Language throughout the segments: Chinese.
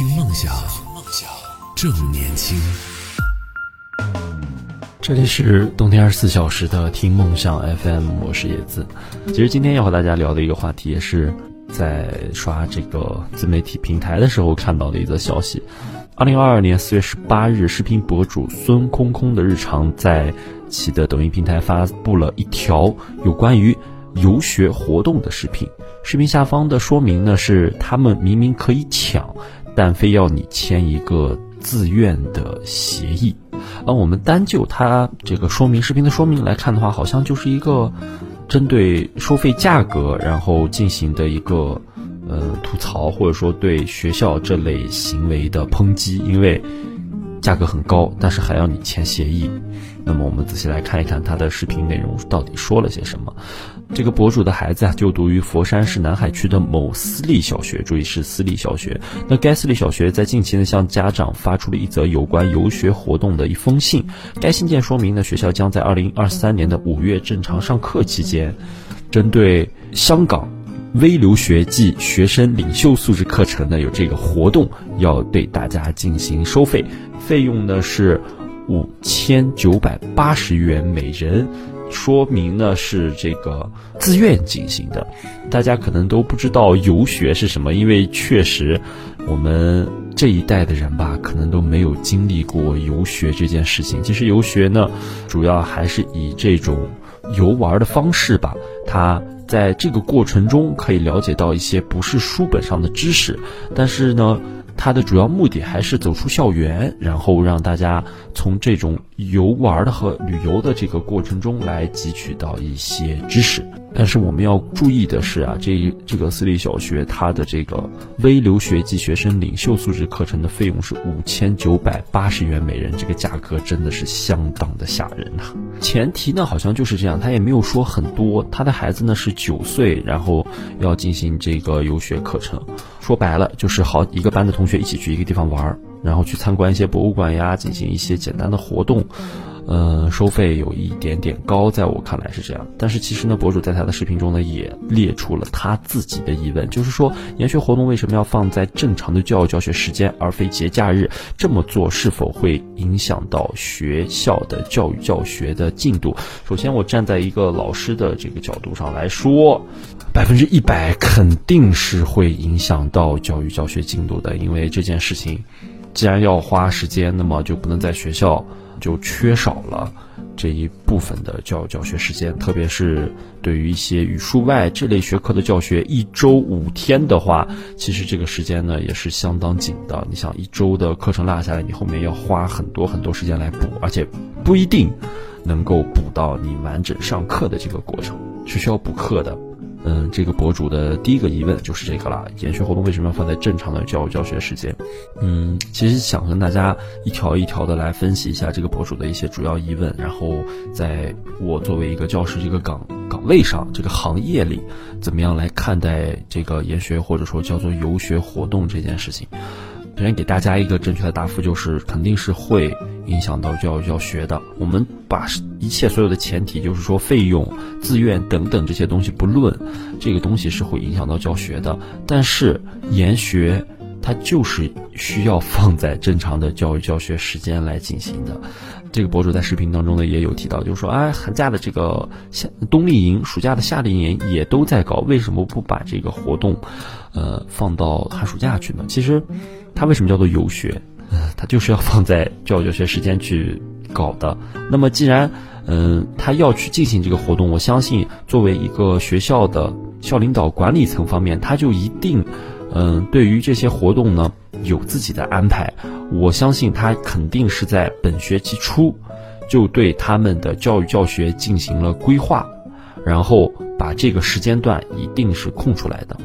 听梦想，正年轻。这里是冬天二十四小时的听梦想 FM，我是叶子。其实今天要和大家聊的一个话题，也是在刷这个自媒体平台的时候看到的一则消息。二零二二年四月十八日，视频博主孙空空的日常在其的抖音平台发布了一条有关于游学活动的视频。视频下方的说明呢是，他们明明可以抢，但非要你签一个自愿的协议。而我们单就它这个说明视频的说明来看的话，好像就是一个针对收费价格然后进行的一个呃吐槽，或者说对学校这类行为的抨击，因为价格很高，但是还要你签协议。那么我们仔细来看一看他的视频内容到底说了些什么。这个博主的孩子啊，就读于佛山市南海区的某私立小学，注意是私立小学。那该私立小学在近期呢，向家长发出了一则有关游学活动的一封信。该信件说明呢，学校将在二零二三年的五月正常上课期间，针对香港微留学暨学生领袖素质课程呢，有这个活动，要对大家进行收费，费用呢是五千九百八十元每人。说明呢是这个自愿进行的，大家可能都不知道游学是什么，因为确实我们这一代的人吧，可能都没有经历过游学这件事情。其实游学呢，主要还是以这种游玩的方式吧，它在这个过程中可以了解到一些不是书本上的知识，但是呢。它的主要目的还是走出校园，然后让大家从这种游玩的和旅游的这个过程中来汲取到一些知识。但是我们要注意的是啊，这一这个私立小学它的这个微留学及学生领袖素质课程的费用是五千九百八十元每人，这个价格真的是相当的吓人呐。前提呢好像就是这样，他也没有说很多。他的孩子呢是九岁，然后要进行这个游学课程。说白了就是好一个班的同学一起去一个地方玩，然后去参观一些博物馆呀，进行一些简单的活动。嗯，收费有一点点高，在我看来是这样。但是其实呢，博主在他的视频中呢，也列出了他自己的疑问，就是说研学活动为什么要放在正常的教育教学时间，而非节假日？这么做是否会影响到学校的教育教学的进度？首先，我站在一个老师的这个角度上来说，百分之一百肯定是会影响到教育教学进度的，因为这件事情既然要花时间，那么就不能在学校。就缺少了这一部分的教教学时间，特别是对于一些语数外这类学科的教学，一周五天的话，其实这个时间呢也是相当紧的。你想一周的课程落下来，你后面要花很多很多时间来补，而且不一定能够补到你完整上课的这个过程，是需要补课的。嗯，这个博主的第一个疑问就是这个啦：研学活动为什么要放在正常的教育教学时间？嗯，其实想跟大家一条一条的来分析一下这个博主的一些主要疑问，然后在我作为一个教师这个岗岗位上，这个行业里，怎么样来看待这个研学或者说叫做游学活动这件事情？首先给大家一个正确的答复，就是肯定是会影响到教教学的。我们把一切所有的前提，就是说费用、自愿等等这些东西不论，这个东西是会影响到教学的。但是研学它就是需要放在正常的教育教学时间来进行的。这个博主在视频当中呢也有提到，就是说，哎，寒假的这个夏冬令营、暑假的夏令营也都在搞，为什么不把这个活动，呃，放到寒暑假去呢？其实。它为什么叫做游学？呃它就是要放在教育教学时间去搞的。那么既然，嗯，他要去进行这个活动，我相信作为一个学校的校领导管理层方面，他就一定，嗯，对于这些活动呢有自己的安排。我相信他肯定是在本学期初就对他们的教育教学进行了规划，然后把这个时间段一定是空出来的。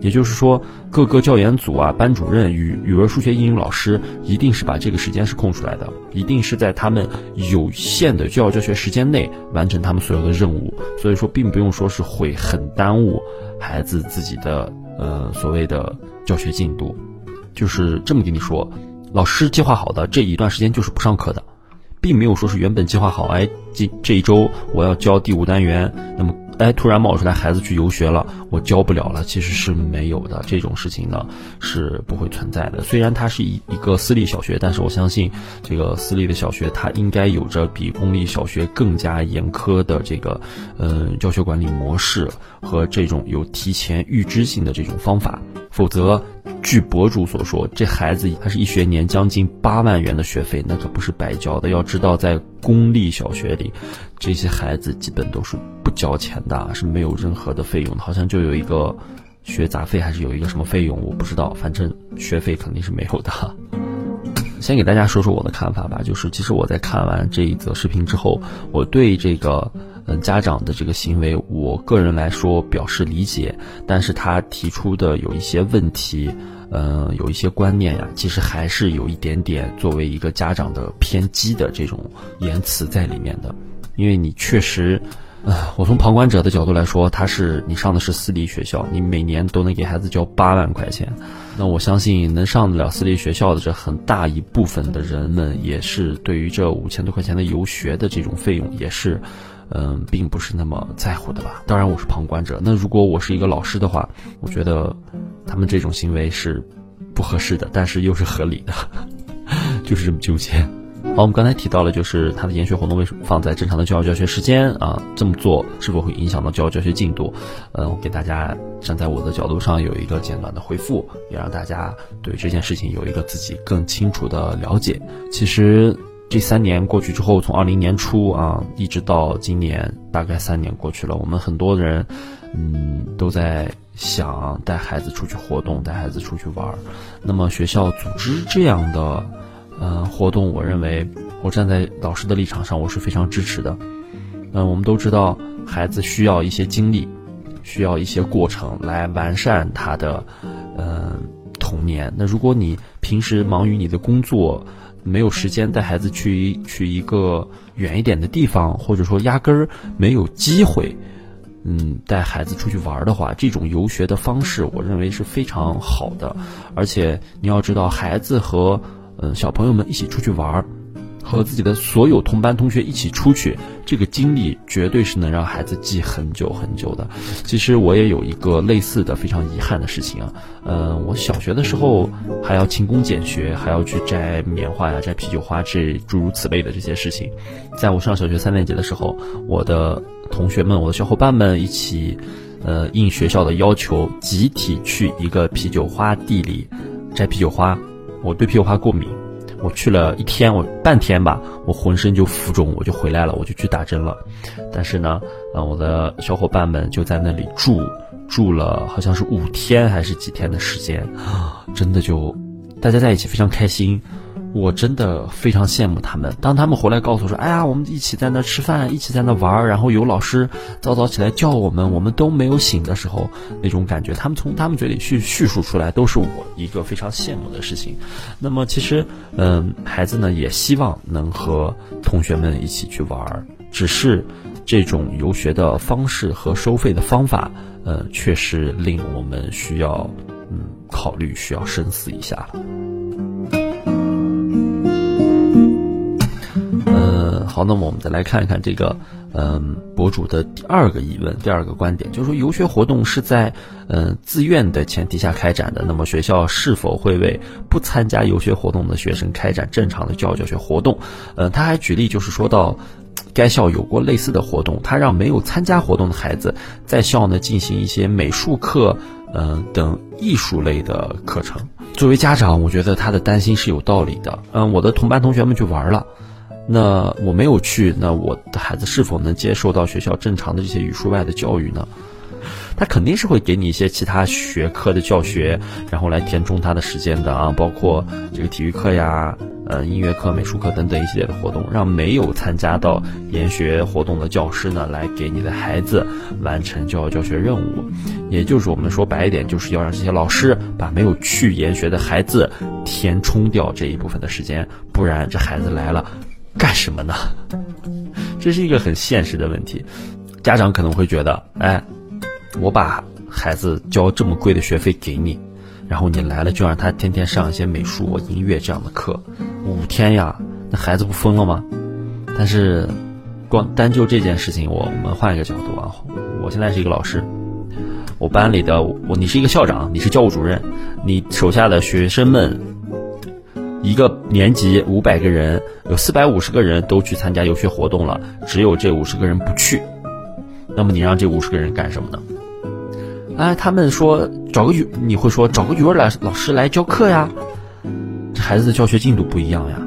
也就是说，各个教研组啊、班主任、语语文、数学、英语老师，一定是把这个时间是空出来的，一定是在他们有限的教育教学时间内完成他们所有的任务。所以说，并不用说是会很耽误孩子自己的呃所谓的教学进度，就是这么跟你说，老师计划好的这一段时间就是不上课的，并没有说是原本计划好，哎，这这一周我要教第五单元，那么。哎，突然冒出来孩子去游学了，我教不了了，其实是没有的。这种事情呢是不会存在的。虽然它是一一个私立小学，但是我相信这个私立的小学它应该有着比公立小学更加严苛的这个嗯教学管理模式和这种有提前预知性的这种方法，否则。据博主所说，这孩子他是一学年将近八万元的学费，那可不是白交的。要知道，在公立小学里，这些孩子基本都是不交钱的，是没有任何的费用的。好像就有一个学杂费，还是有一个什么费用，我不知道。反正学费肯定是没有的。先给大家说说我的看法吧，就是其实我在看完这一则视频之后，我对这个。嗯，家长的这个行为，我个人来说表示理解，但是他提出的有一些问题，嗯，有一些观念呀，其实还是有一点点作为一个家长的偏激的这种言辞在里面的，因为你确实，啊，我从旁观者的角度来说，他是你上的是私立学校，你每年都能给孩子交八万块钱，那我相信能上得了私立学校的这很大一部分的人们，也是对于这五千多块钱的游学的这种费用，也是。嗯，并不是那么在乎的吧？当然，我是旁观者。那如果我是一个老师的话，我觉得他们这种行为是不合适的，但是又是合理的，就是这么纠结。好，我们刚才提到了，就是他的研学活动为什么放在正常的教育教学时间啊？这么做是否会影响到教育教学进度？嗯，我给大家站在我的角度上有一个简短的回复，也让大家对这件事情有一个自己更清楚的了解。其实。这三年过去之后，从二零年初啊，一直到今年，大概三年过去了。我们很多人，嗯，都在想带孩子出去活动，带孩子出去玩儿。那么学校组织这样的，嗯，活动，我认为，我站在老师的立场上，我是非常支持的。嗯，我们都知道，孩子需要一些经历，需要一些过程来完善他的，嗯，童年。那如果你平时忙于你的工作，没有时间带孩子去去一个远一点的地方，或者说压根儿没有机会，嗯，带孩子出去玩的话，这种游学的方式，我认为是非常好的。而且你要知道，孩子和嗯小朋友们一起出去玩儿。和自己的所有同班同学一起出去，这个经历绝对是能让孩子记很久很久的。其实我也有一个类似的非常遗憾的事情啊，嗯，我小学的时候还要勤工俭学，还要去摘棉花呀、摘啤酒花这诸如此类的这些事情。在我上小学三年级的时候，我的同学们、我的小伙伴们一起，呃，应学校的要求，集体去一个啤酒花地里摘啤酒花。我对啤酒花过敏。我去了一天，我半天吧，我浑身就浮肿，我就回来了，我就去打针了。但是呢，呃，我的小伙伴们就在那里住，住了好像是五天还是几天的时间，真的就大家在一起非常开心。我真的非常羡慕他们。当他们回来告诉我说：“哎呀，我们一起在那吃饭，一起在那玩儿，然后有老师早早起来叫我们，我们都没有醒的时候，那种感觉，他们从他们嘴里去叙述出来，都是我一个非常羡慕的事情。那么，其实，嗯，孩子呢也希望能和同学们一起去玩儿，只是这种游学的方式和收费的方法，呃，确实令我们需要嗯考虑，需要深思一下了。好，那么我们再来看一看这个，嗯，博主的第二个疑问，第二个观点，就是说游学活动是在，嗯，自愿的前提下开展的，那么学校是否会为不参加游学活动的学生开展正常的教育教学活动？嗯，他还举例，就是说到，该校有过类似的活动，他让没有参加活动的孩子在校呢进行一些美术课，嗯，等艺术类的课程。作为家长，我觉得他的担心是有道理的。嗯，我的同班同学们去玩了。那我没有去，那我的孩子是否能接受到学校正常的这些语数外的教育呢？他肯定是会给你一些其他学科的教学，然后来填充他的时间的啊，包括这个体育课呀、呃音乐课、美术课等等一系列的活动，让没有参加到研学活动的教师呢，来给你的孩子完成教育教学任务。也就是我们说白一点，就是要让这些老师把没有去研学的孩子填充掉这一部分的时间，不然这孩子来了。干什么呢？这是一个很现实的问题。家长可能会觉得，哎，我把孩子交这么贵的学费给你，然后你来了就让他天天上一些美术、音乐这样的课，五天呀，那孩子不疯了吗？但是，光单就这件事情，我我们换一个角度啊，我现在是一个老师，我班里的我，你是一个校长，你是教务主任，你手下的学生们，一个年级五百个人，有四百五十个人都去参加游学活动了，只有这五十个人不去，那么你让这五十个人干什么呢？哎，他们说找个语，你会说找个语文老老师来教课呀？这孩子的教学进度不一样呀。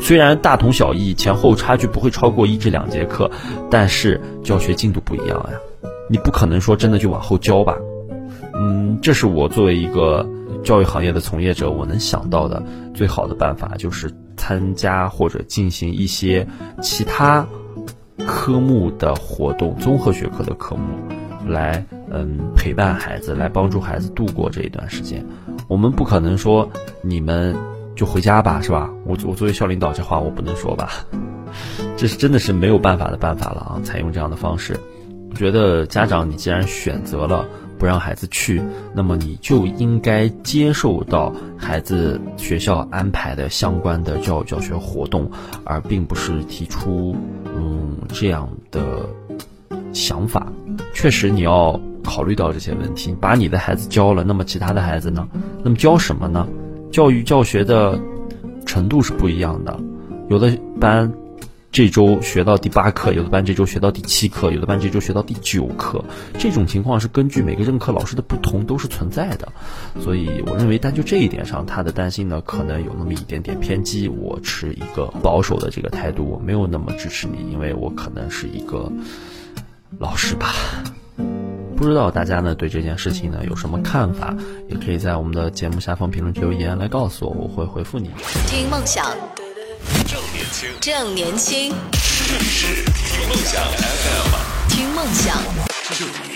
虽然大同小异，前后差距不会超过一至两节课，但是教学进度不一样呀。你不可能说真的就往后教吧？嗯，这是我作为一个教育行业的从业者，我能想到的最好的办法，就是参加或者进行一些其他科目的活动，综合学科的科目，来嗯陪伴孩子，来帮助孩子度过这一段时间。我们不可能说你们。就回家吧，是吧？我我作为校领导，这话我不能说吧？这是真的是没有办法的办法了啊！采用这样的方式，我觉得家长，你既然选择了不让孩子去，那么你就应该接受到孩子学校安排的相关的教育教学活动，而并不是提出嗯这样的想法。确实，你要考虑到这些问题。把你的孩子教了，那么其他的孩子呢？那么教什么呢？教育教学的程度是不一样的，有的班这周学到第八课，有的班这周学到第七课，有的班这周学到第九课。这种情况是根据每个任课老师的不同都是存在的，所以我认为单就这一点上，他的担心呢可能有那么一点点偏激。我持一个保守的这个态度，我没有那么支持你，因为我可能是一个老师吧。不知道大家呢对这件事情呢有什么看法？也可以在我们的节目下方评论区留言来告诉我，我会回复你。听梦想，轻，正年轻，听梦想 FM，听梦想。